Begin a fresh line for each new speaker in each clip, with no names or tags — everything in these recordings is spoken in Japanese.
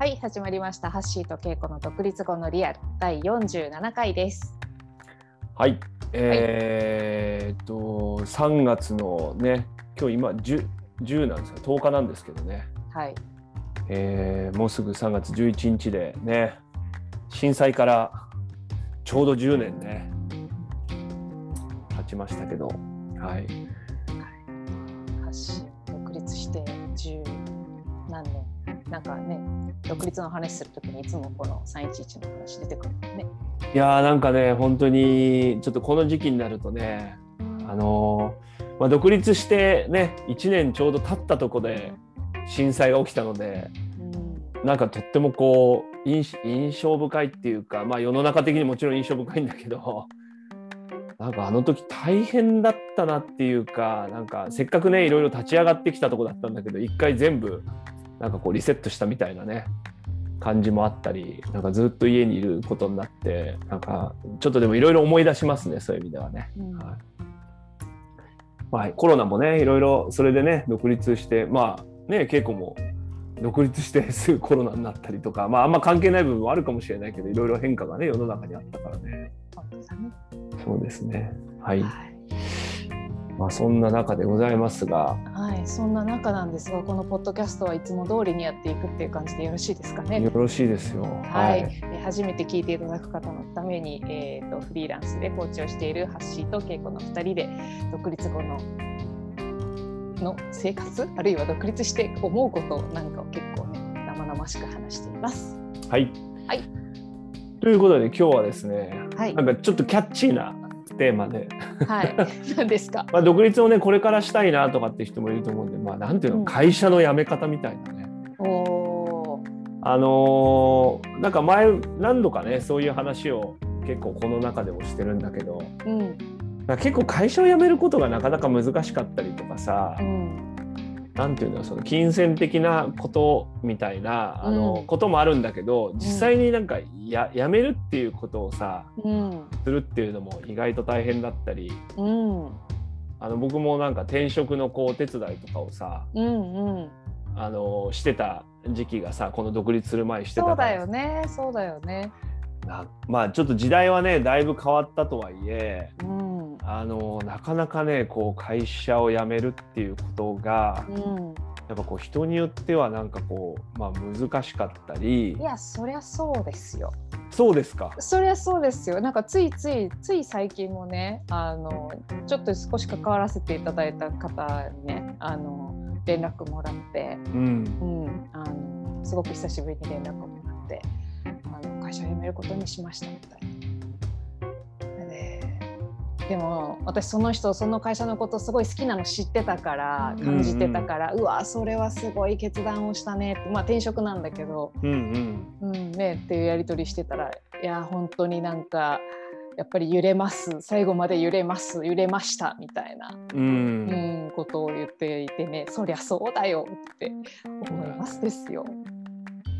はい、始まりました。ハッシーとケイコの独立後のリアル。第47回です。
はい、えーっと3月のね今日今 10, 10なんですか10日なんですけどね、
はい。
えーもうすぐ3月11日でね震災からちょうど10年ね経ちましたけど。はい
なんかね、独立の話するときにいつもこの311の話出てくるもんね。
いやーなんかね本当にちょっとこの時期になるとねあのーまあ、独立してね1年ちょうど経ったとこで震災が起きたので
うん。
なんかとってもこう印印象深いっていうか、まあ、世の中的にもちろん印象深いんだけどなんかあの時大変だったなっていうかなんかせっかくねいろいろ立ち上がってきたとこだったんだけど一回全部なんかこうリセットしたみたいなね感じもあったりなんかずっと家にいることになってなんかちょっとでもいろいろ思い出しますねそういう意味ではね。
うん
はいまあ、コロナもねいろいろそれでね独立してまあね稽古も独立して すぐコロナになったりとか、まあ、あんま関係ない部分もあるかもしれないけどいろいろ変化がね世の中にあったからね。そうですねはい、
はい。
まあ、そんな中でございますが。
はい、そんな中なんですが、このポッドキャストはいつも通りにやっていくっていう感じでよろしいですかね。
よ。ろしいですよ。
はい、えー初めて聞いていただく方のために、えー、とフリーランスでコーチをしているハッシーとケイコの2人で独立後のの生活あるいは独立して思うことなんかを結構ね生々しく話しています。
はい、
はい。
ということで今日はですね
はい。
なんかちょっとキャッチーなテーマで、
はい、何ですか？
まあ、独立をねこれからしたいなとかって人もいると思うんでまあなんていう
うん。
の会社の辞め方みたいなね、
おお
あのーなんか前何度かねそういう話を結構この中でもしてるんだけど
ー、うん。
結構会社を辞めることがなかなか難しかったりとかさ
うん
なんていうのその金銭的なことみたいなあの、
うん
こともあるんだけど実際になんかや辞めるっていうことをさ
うん。
するっていうのも意外と大変だったり。
うん。
あの僕もなんか転職のこうお手伝いとかをさ
うんうん。
あのしてた時期がさこの独立する前にしてた
そうだよね。そうだよね。
なまあちょっと時代はねだいぶ変わったとはいえ
うん
あのなかなかねこう会社を辞めるっていうことが
うん、
やっぱこう人によってはなんかこう、まあ、難しかったり
いやそりゃそうですよ。
そうですか
そりゃそうですよ。なんかついついつい最近もね、あのちょっと少し関わらせていただいた方にね、あの連絡もらって、
うん
うん、あのすごく久しぶりに連絡をもらって、あの会社を辞めることにしましたみたいな。ででも私その人その会社のことすごい好きなの知ってたから感じてたから、うわそれはすごい決断をしたねってまあ転職なんだけど、
うん
うん。ね、っていうやり取りしてたらいや本当になんかやっぱり揺れます。最後まで揺れます。揺れましたみたいな、
うん。う
うんん、ことを言っていてねそりゃそうだよって思いますですよ。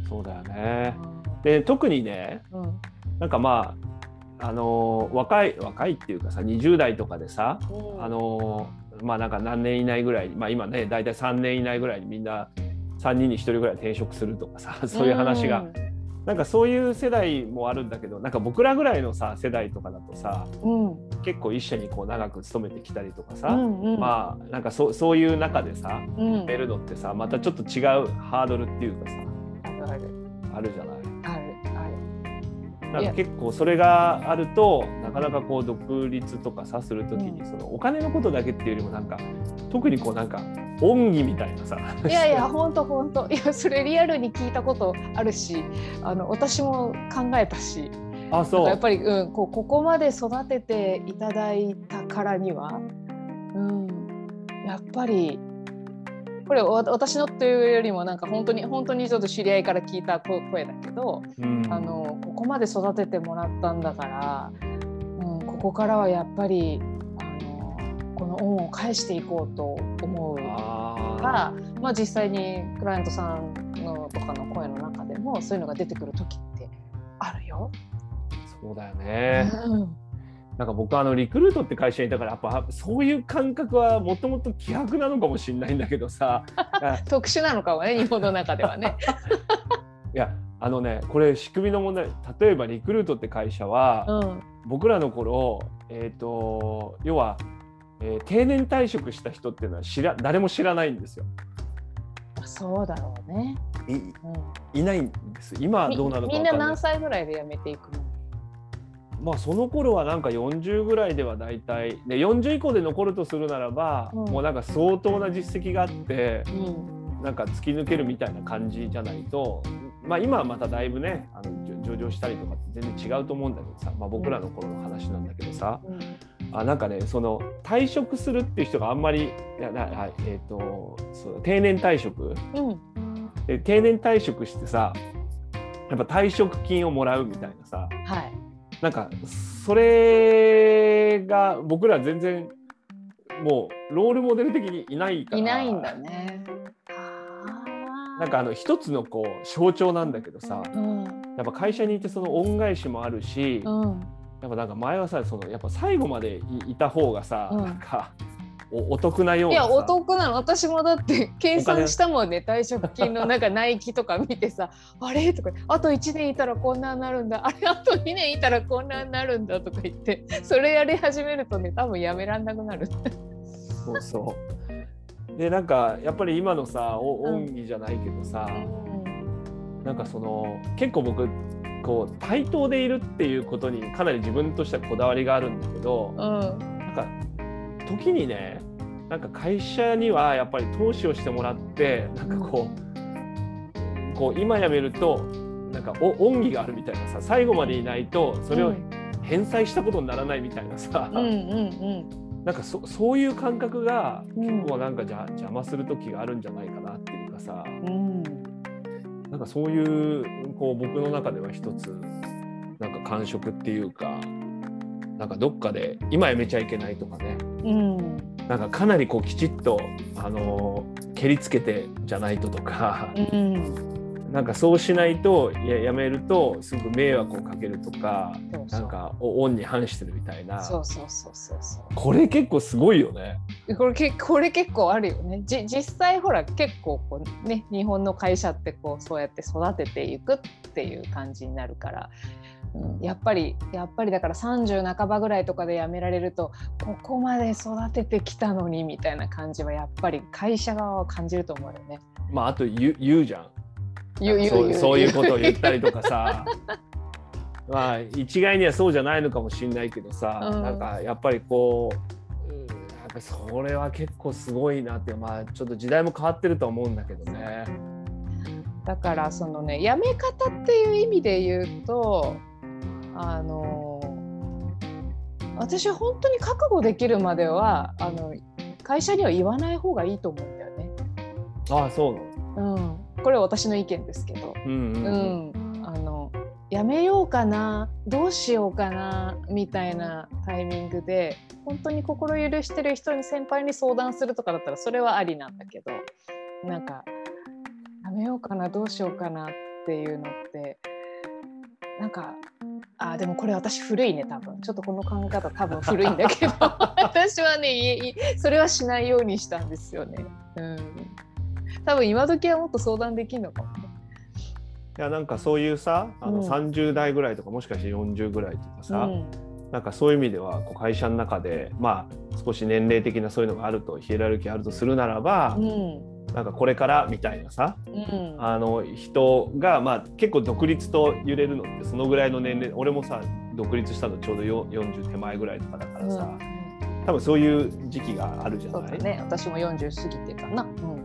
そうだよね。で特にね
うん。
なんかまああの若い若いっていうかさ20代とかでさ
うん。
あのまあなんか何年以内ぐらいまあ今ね大体3年以内ぐらいにみんな3人に1人ぐらい転職するとかさ そういう話が、なんかそういう世代もあるんだけどなんか僕らぐらいのさ世代とかだとさ
うん。
結構一緒にこう長く勤めてきたりとかさ、
うんうん。
まあなんかそそういう中でさ
うん。
メルドってさまたちょっと違うハードルっていうかさ
ある
じゃない。なんか結構それがあるとなかなかこう独立とかさする時に
うん。
そのお金のことだけっていうよりもなんか特にこうなんか恩義みたいなさ。
いやいや本当本当。いやそれリアルに聞いたことあるしあの私も考えたし。
あそう。
やっぱり、うん、こうここまで育てていただいたからには、うん、やっぱりこれわ私のというよりもなんか本当に本当にちょっと知り合いから聞いた声声だけど、
うん
あのここまで育ててもらったんだから、うん、ここからはやっぱりあのこの恩を返していこうと思う
あ
が、まあ、実際にクライアントさんのとかの声の中でもそういうのが出てくる時ってあるよ。
ーそうだよね。
うん
なんか僕あのリクルートって会社にいたからやっぱそういう感覚はもともと希薄なのかもしれないんだけどさ
特殊なのかもね日本の中ではね。
いやあのねこれ仕組みの問題例えばリクルートって会社は、
うん
僕らの頃えっ、と要は、えー定年退職した人っていうのは知ら誰も知らないんですよ。
あそうだろうね。
い
うん
いないんです今どうなのか
みんな何歳ぐらいで辞めていくの？
まあその頃はなんか40ぐらいでは大体で40以降で残るとするならば、
うん。
もうなんか相当な実績があって
うん。
なんか突き抜けるみたいな感じじゃないとまあ今はまただいぶねあの上場したりとかって全然違うと思うんだけどさ、まあ、僕らの頃の話なんだけどさ、
うん。
あなんかねその退職するっていう人があんまりいやなはいえー、とそう定年退職。
うん。
で定年退職してさやっぱ退職金をもらうみたいなさ
はい
なんかそれが僕ら全然もうロールモデル的にいないから
いないんだね。あ
なんかあの一つのこう象徴なんだけどさ
ーうん。
やっぱ会社にいてその恩返しもあるし、
うん。
やっぱなんか前はさそのやっぱ最後までいいた方がさ、
うん。
なんかおお得なようなさ。
いやお得なの。私もだって計算したもんね。退職金のなんかナイキとか見てさ あれ？とかあと1年いたらこんなになるんだ。あれ？あと2年いたらこんなになるんだとか言ってそれやり始めるとね多分やめらんなくなる。
そうそう。でなんかやっぱり今のさお恩義じゃないけどさ、なんかその結構僕こう対等でいるっていうことにかなり自分としてはこだわりがあるんだけど、
うん。
なんか時にねなんか会社にはやっぱり投資をしてもらってなんかこう,、こう今辞めるとなんかお恩義があるみたいなさ最後までいないとそれを返済したことにならないみたいなさ、
うんうん
なんかそそういう感覚が
うん。
結構なんかじゃ邪魔する時があるんじゃないかなっていうかさ、
うん。
なんかそういうこう僕の中では一つなんか感触っていうかなんかどっかで今やめちゃいけないとかね。
うん。
なんかかなりこうきちっとあの蹴りつけてじゃないととか、
うん。
なんかそうしないといややめるとすごく迷惑をかけるとか
そうそう。
なんかお恩に反してるみたいな。
そうそうそうそうそう。
これ結構すごいよね。
これけこれ結構あるよね。じ実際ほら結構こう、ね、日本の会社ってこうそうやって育てていくっていう感じになるから、うん、やっぱりやっぱりだから30半ばぐらいとかで辞められるとここまで育ててきたのにみたいな感じはやっぱり会社側は感じると思うよね。
まああと言う言うじゃん。
言う言う
そういうことを言ったりとかさ まあ一概にはそうじゃないのかもしれないけどさ、
うん
なんかやっぱりこううんなんかそれは結構すごいなってまあちょっと時代も変わってるとは思うんだけどね。
だからそのねやめ方っていう意味で言うとあの私は本当に覚悟できるまではあの会社には言わない方がいいと思うんだよね。
ああそうなの。
うん、これは私の意見ですけど、
うんうん
う
うん
ん、あのやめようかなどうしようかなみたいなタイミングで本当に心許してる人に先輩に相談するとかだったらそれはありなんだけどなんかやめようかなどうしようかなっていうのってなんかあでもこれ私古いね多分。ちょっとこの考え方多分古いんだけど。私はねそれはしないようにしたんですよね。うん、多分今時はもっと相談できるのかもね。
いやなんかそういうさあの
うん。
30代ぐらいとかもしかして40ぐらいとかさ、
うん
なんかそういう意味ではこう会社の中でまあ少し年齢的なそういうのがあるとヒエラルキーあるとするならば、
うん
なんかこれからみたいなさ
うん。
あの人が、まあ、結構独立と揺れるのってそのぐらいの年齢俺もさ独立したのちょうどよ40手前ぐらいとかだからさ、多分そういう時期があるじゃない、
そうだね。私も40過ぎてかな。うん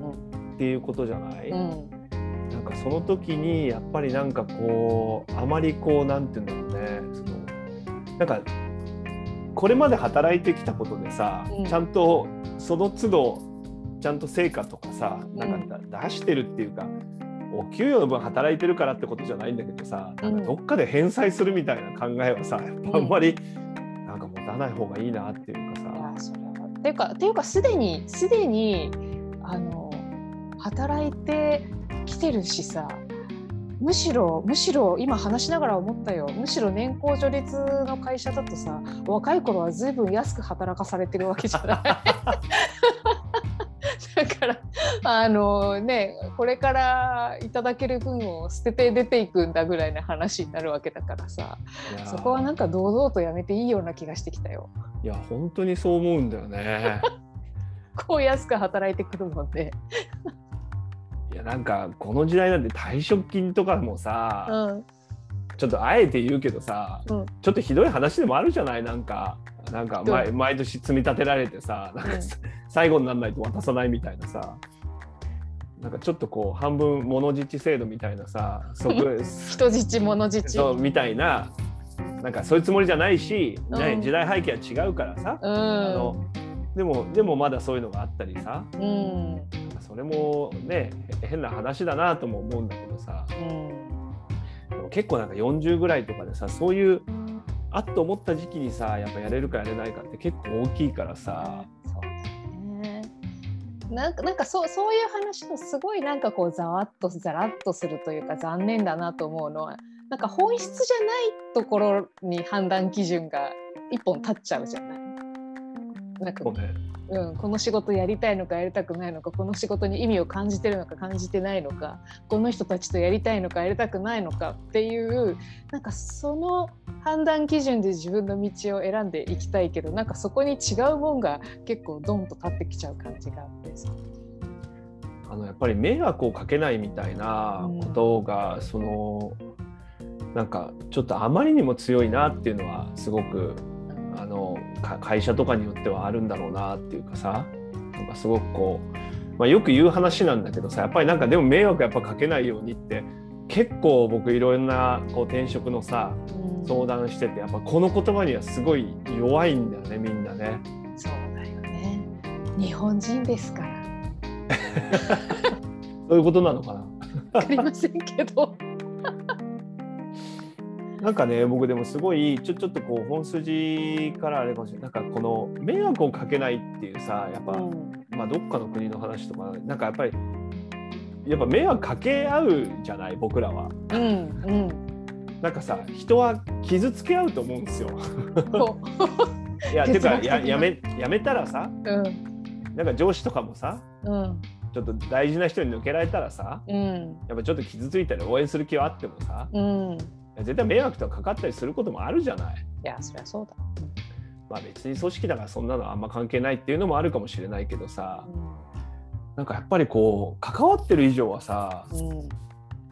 っていうことじゃない、
うんうん。
なんかその時にやっぱりなんかこうあまりこうなんて言うんだろうね。そのなんかこれまで働いてきたことでさ、
うん。
ちゃんとその都度ちゃんと成果とかさ
ん。
なんかだ出してるっていうか、お給与の分働いてるからってことじゃないんだけどさ、なんかどっかで返済するみたいな考えはさやっぱあんまりなんか持たない方がいいなっていうかさ、
それは。っていうかっていうかすでにすでにあの働いてきてるしさむしろむしろ今話しながら思ったよ。むしろ年功序列の会社だとさ若い頃は随分安く働かされてるわけじゃない ああのねこれからいただける分を捨てて出ていくんだぐらいな話になるわけだからさ。そこはなんか堂々とやめていいような気がしてきたよ。
いや本当にそう思うんだよね。
こう安く働いてくるもんで。
いやなんかこの時代なんて退職金とかもさ、
うん。
ちょっとあえて言うけどさ、
うん。
ちょっとひどい話でもあるじゃない？なんかなんか毎毎年積み立てられてさなんか
うん。
最後にならないと渡さないみたいなさなんかちょっとこう半分物質制度みたいなさ
人質物質。
みたいななんかそういうつもりじゃないし、ね
うん
時代背景は違うからさ、
うん。
あのでもでもまだそういうのがあったりさ
うん。
それもねへ変な話だなとも思うんだけどさ
うん。
でも結構なんか40ぐらいとかでさそういうあっと思った時期にさやっぱやれるかやれないかって結構大きいからさ。
なんかなんかそうそういう話とすごいなんかこうざわっとざらっとするというか残念だなと思うのはなんか本質じゃないところに判断基準が一本立っちゃうじゃない。なんか
こうね
うん、この仕事やりたいのかやりたくないのかこの仕事に意味を感じてるのか感じてないのかこの人たちとやりたいのかやりたくないのかっていうなんかその判断基準で自分の道を選んでいきたいけどなんかそこに違うもんが結構ドンと立ってきちゃう感じがあってさ。
あのやっぱり迷惑をかけないみたいなことが、そのなんかちょっとあまりにも強いなっていうのはすごくあのか会社とかによってはあるんだろうなっていうかさなんかすごくこう、まあ、よく言う話なんだけどさやっぱりなんかでも迷惑やっぱかけないようにって結構僕いろんなこう転職のさ
うん
相談しててやっぱこの言葉にはすごい弱いんだよねみんなね。
そうだよね日本人ですから
そういうことなのかな？
わかりませんけど。
なんかね僕でもすごいちょちょっとこう本筋からあれかもしれない。なんかこの迷惑をかけないっていうさやっぱ、
うん。
まあどっかの国の話とかなんかやっぱりやっぱ迷惑かけ合うじゃない僕らは。
うんうん。
なんかさ人は傷つけ合うと思うんですよ。
そ
いやてかややめやめたらさ
ううん。
なんか上司とかもさ
うん。
ちょっと大事な人に抜けられたらさ
うん。
やっぱちょっと傷ついたり応援する気はあってもさ
うん。い
絶対迷惑とかかかったりすることもあるじゃない。
やそりゃそうだ。
まあ別に組織だからそんなのあんま関係ないっていうのもあるかもしれないけどさなんかやっぱりこう関わってる以上はさ
うんうん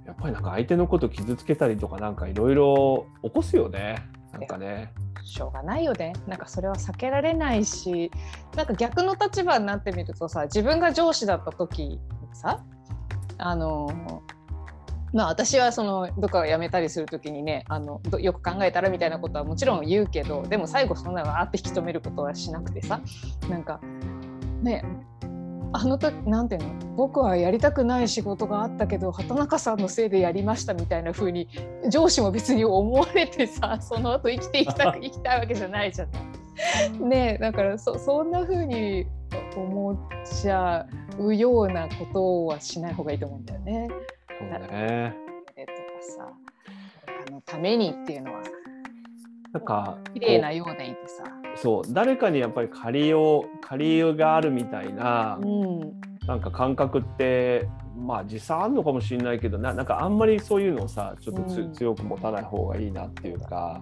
やっぱりなんか相手のこと傷つけたりとかなんかいろいろ起こすよねなんかね。
しょうがないよねなんかそれは避けられないしなんか逆の立場になってみるとさ自分が上司だった時にさあのまあ私はそのどっかを辞めたりする時にねあのどよく考えたらみたいなことはもちろん言うけどでも最後そんなのわーって引き止めることはしなくてさなんかねあの時なんていうの僕はやりたくない仕事があったけど畑中さんのせいでやりましたみたいな風に上司も別に思われてさ その後生きていきたく生きたいわけじゃないじゃない。ねえだからそそんな風に思っちゃうようなことはしない方がいいと思うんだよね。
そうね。
えとかさあのためにっていうのは
なんか
綺麗なようでいてさ。
そう誰かにやっぱり借りを借りがあるみたいな
うん。
なんか感覚ってまあ実際あるのかもしれないけどななんかあんまりそういうのをさちょっとつ、
うん。
強く持たない方がいいなっていうか。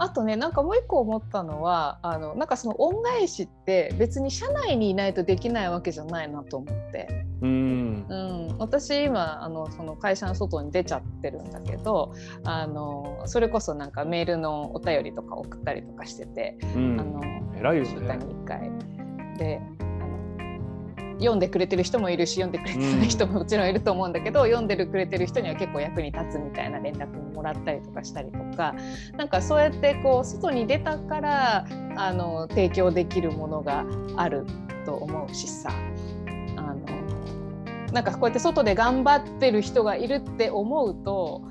あとねなんかもう一個思ったのはあのなんかその恩返しって別に社内にいないとできないわけじゃないなと思って、
うん。
うん、私今あのその会社の外に出ちゃってるんだけどあのそれこそなんかメールのお便りとか送ったりとかしてて、
うん。
あの
偉いよ
1週間
ね。
に1回。で読んでくれてる人もいるし読んでくれてない人ももちろんいると思うんだけど、読んでるくれてる人には結構役に立つみたいな連絡ももらったりとかしたりとかなんかそうやってこう外に出たからあの提供できるものがあると思うしさ。あのなんかこうやって外で頑張ってる人がいるって思うと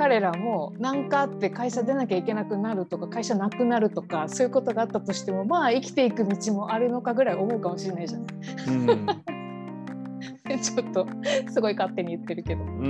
彼らも何かあって会社出なきゃいけなくなるとか会社なくなるとかそういうことがあったとしてもまあ生きていく道もあるのかぐらい思うかもしれないじゃん。
うん。
ちょっとすごい勝手に言ってるけど。
うんうんうんう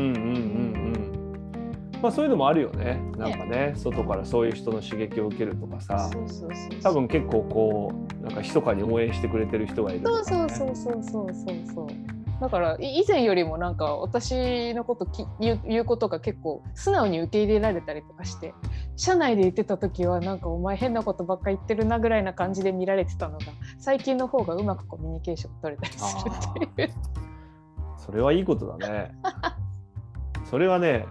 ん。まあそういうのもあるよね。なんかね外からそういう人の刺激を受けるとかさ。
そうそうそうそう。
多分結構こうなんか密かに応援してくれてる人がいるとか、ね、
そうそうそうそうそうそうそうだからい以前よりもなんか私のことき言う言うことが結構素直に受け入れられたりとかして社内で言ってた時はなんかお前変なことばっか言ってるなぐらいな感じで見られてたのが最近の方がうまくコミュニケーション取れたりするっていう。
それはいいことだねそれはね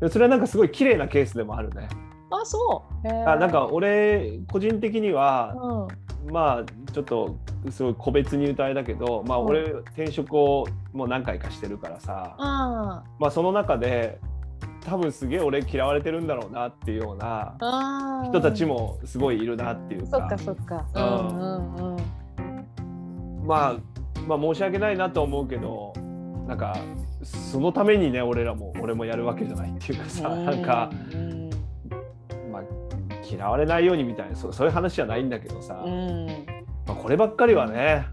でそれはなんかすごい綺麗なケースでもあるね
あそう。
あなんか俺個人的には
うん
まあちょっとすごい個別に言うとあれだけどまあ
うん。
俺転職をもう何回かしてるからさ、
あ
まあその中で多分すげえ俺嫌われてるんだろうなっていうような人たちもすごいいるなっていう
そっ
か
かそっか。
う
うんんうんうん。
まあまあ申し訳ないなと思うけどなんかそのためにね俺らも俺もやるわけじゃないっていうかさなんか、
うん。
まあ、嫌われないようにみたいなそうそういう話じゃないんだけどさ、
うん。
まあ、こればっかりはね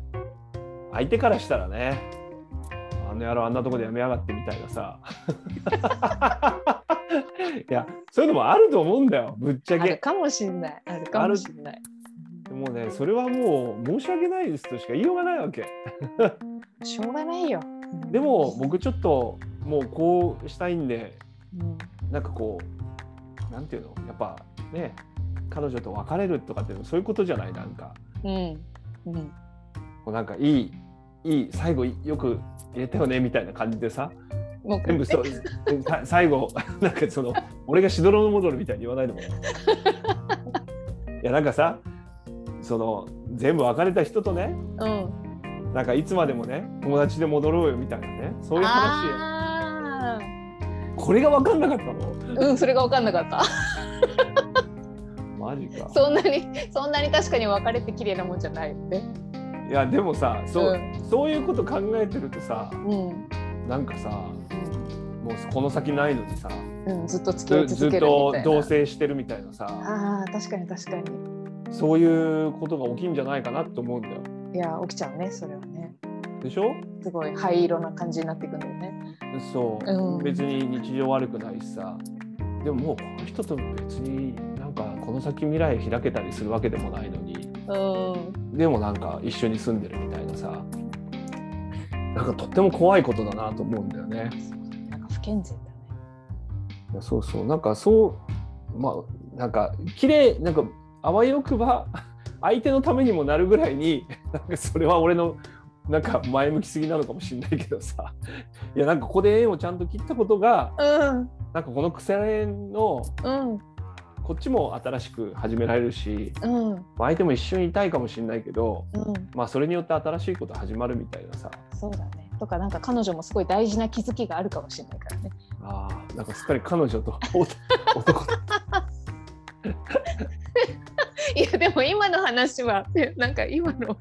相手からしたらねあの野郎あんなとこでやめやがってみたいなさ。いやそういうのもあると思うんだよぶっちゃけ。
あるかもしんない。あるかもしんない。
もうねそれはもう申し訳ないですとしか言いようがないわけ。
しょうがないよ。うん。
でも僕ちょっともうこうしたいんで
うん。
なんかこうなんていうの？やっぱね彼女と別れるとかっていうのそういうことじゃないなんか。
うん。うん。
こうなんかいいいい最後よく入れたよねみたいな感じでさ全部そうさ最後なんかその俺がしどろの戻るみたいに言わないでもい。やなんかさその全部別れた人とね
うん。
なんかいつまでもね友達で戻ろうよみたいなねそういう話
あ
これが分かんなかったの？
ーうんそれが分かんなかった。
マジか
そんなにそんなに確かに別れて綺麗なもんじゃないよね。
いやでもさそう,、
う
そういうこと考えてるとさ
うん
なんかさもうこの先ないのにさ
うんずっと付き合い続ける
ずずっと
みたいな。
同棲してるみたいなさ
ああ確かに確かに。
そういうことが起きんじゃないかなって思うんだよ
いや起きちゃうねそれはね。
でしょ？
すごい灰色な感じになっていくんだよね。
そう、
うん
別に日常悪くないしさでももうこの人と別になんかこの先未来開けたりするわけでもないのに
うん。
でもなんか一緒に住んでるみたいなさなんかとっても怖いことだなと思うんだよね。
なんか不健全だね。
いやそうそうなんかそうまあなんか綺麗なんかあわよくば相手のためにもなるぐらいになんかそれは俺のなんか前向きすぎなのかもしれないけどさいやなんかここで縁をちゃんと切ったことが
うん
なんかこの腐れ縁の
うん
こっちも新しく始められるし、
うん
まあ相手も一瞬痛いかもしれないけど、
うん。
まあ、それによって新しいこと始まるみたいなさ
そうだね。とかなんか彼女もすごい大事な気づきがあるかもしれないからね。
あーなんかすっかり彼女と男と
いやでも今の話はなんか今の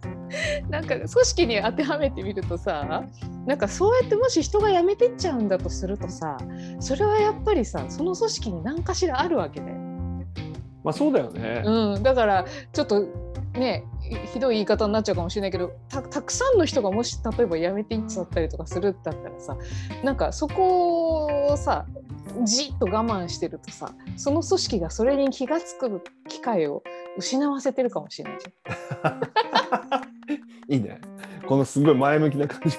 なんか組織に当てはめてみるとさなんかそうやってもし人が辞めてっちゃうんだとするとさそれはやっぱりさその組織に何かしらあるわけだよ。
まあそうだよね。
うん、だからちょっとねひどい言い方になっちゃうかもしれないけどたたくさんの人がもし例えば辞めていっちゃったりとかするんだったらさなんかそこをさじっと我慢してるとさその組織がそれに気が付く機会を失わせてるかもしれないじ
いいね。このすごい前向きな感じ。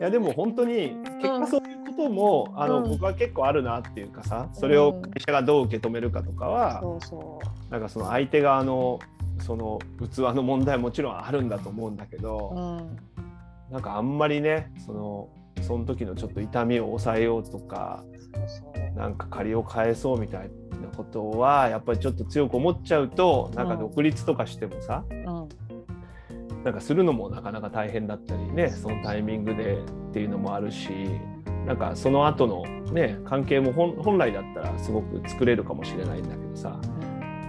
いやでも本当に結果そういうことも、あの
うん
僕は結構あるなっていうかさそれを会社がどう受け止めるかとか
ゃん。
は、
そうそ
なんかその相手側のその器の問題はもちろんあるんだと思うんだけ
う。
ど、
うん。
なんかあんまりねそのその時のちょっと痛みを抑えようとか。なんか借りを返そうみたいなことはやっぱりちょっと強く思っちゃうとなんか独立とかしてもさ、
うん。
なんかするのもなかなか大変だったりねそのタイミングでっていうのもあるしなんかその後のね関係も本本来だったらすごく作れるかもしれないんだけどさ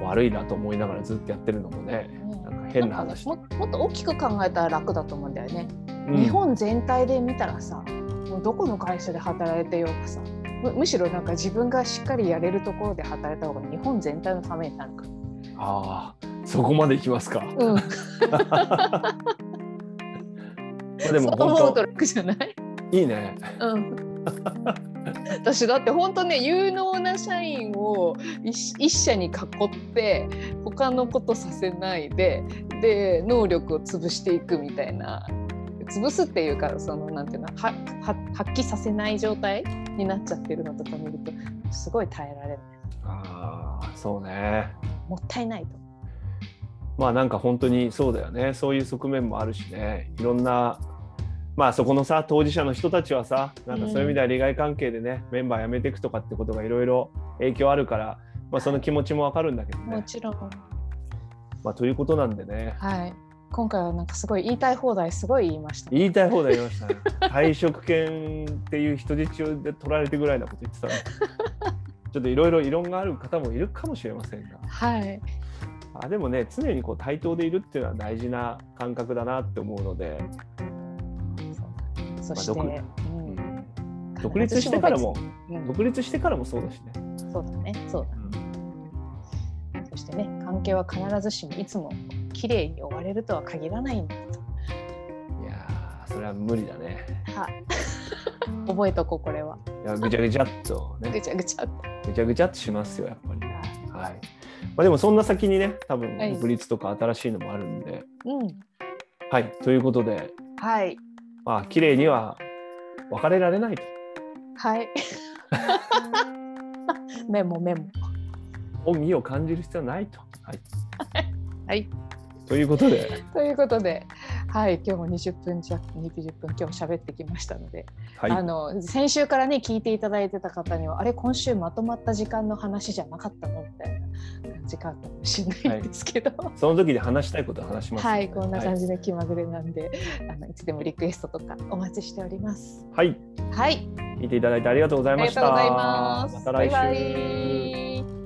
悪いなと思いながらずっとやってるのもねなんか変な話
ももっと大きく考えたら楽だと思うんだよね。
うん。
日本全体で見たらさもうどこの会社で働いてようかさむむしろなんか自分がしっかりやれるところで働いた方が日本全体のためになるか
ああそこまでいきますか。
ら。うん、
ま あでも本
と楽じゃない、
当いいね。
うん、私だって本当ね有能な社員を一一社に囲って他のことさせないでで能力を潰していくみたいな潰すっていうかそのなんていうのはは発揮させない状態になっちゃってるのとか見るとすごい耐えられない。
ああそうね。
もったいないと。
まあなんか本当にそうだよね。そういう側面もあるしね。いろんなまあそこのさ当事者の人たちはさなんかそういう意味では利害関係でね、メンバー辞めていくとかってことがいろいろ影響あるから、まあ、その気持ちもわかるんだけどね。
もちろん。
まあ、ということなんでね。
はい今回はなんかすごい言いたい放題すごい言いました。
言いたい放題言いましたね。退職金っていう人質で取られてぐらいなこと言ってたのちょっといろいろ異論がある方もいるかもしれませんが。
はい。
あでもね常にこう対等でいるっていうのは大事な感覚だなって思うので、
そして、
まあ
うん。
独立してからも、
うん。
独立してからもそうだしね。
そうだねそうだそしてね関係は必ずしもいつも綺麗に終われるとは限らないんだと。
いやーそれは無理だね。
はい。覚えとこうこれは。い
やぐちゃぐちゃっとね。
ぐちゃぐちゃっ
ぐちゃぐちゃっとしますよやっぱり。
と
はい。まあ、でもそんな先にね多分
はい。
独立とか新しいのもあるんで。
うん。
はい。ということで。
はい。
まあ綺麗には別れられないと。
はい。メ モメモ。
恩義を感じる必要はないと。はい、
はい
ということで、
ということではい今日も20分弱20分今日喋ってきましたので
はい、
あの先週からね聞いていただいてた方にはあれ今週まとまった時間の話じゃなかったのみたいな感じかもしれないんですけど、はい、
その時で話したいことは話します。ので、
こんな感じで気まぐれなんで、あのいつでもリクエストとかお待ちしております。
はい、
はい、
聞いていただいてありがとうございました。
ありがとうございます。
また来週。
バイバイ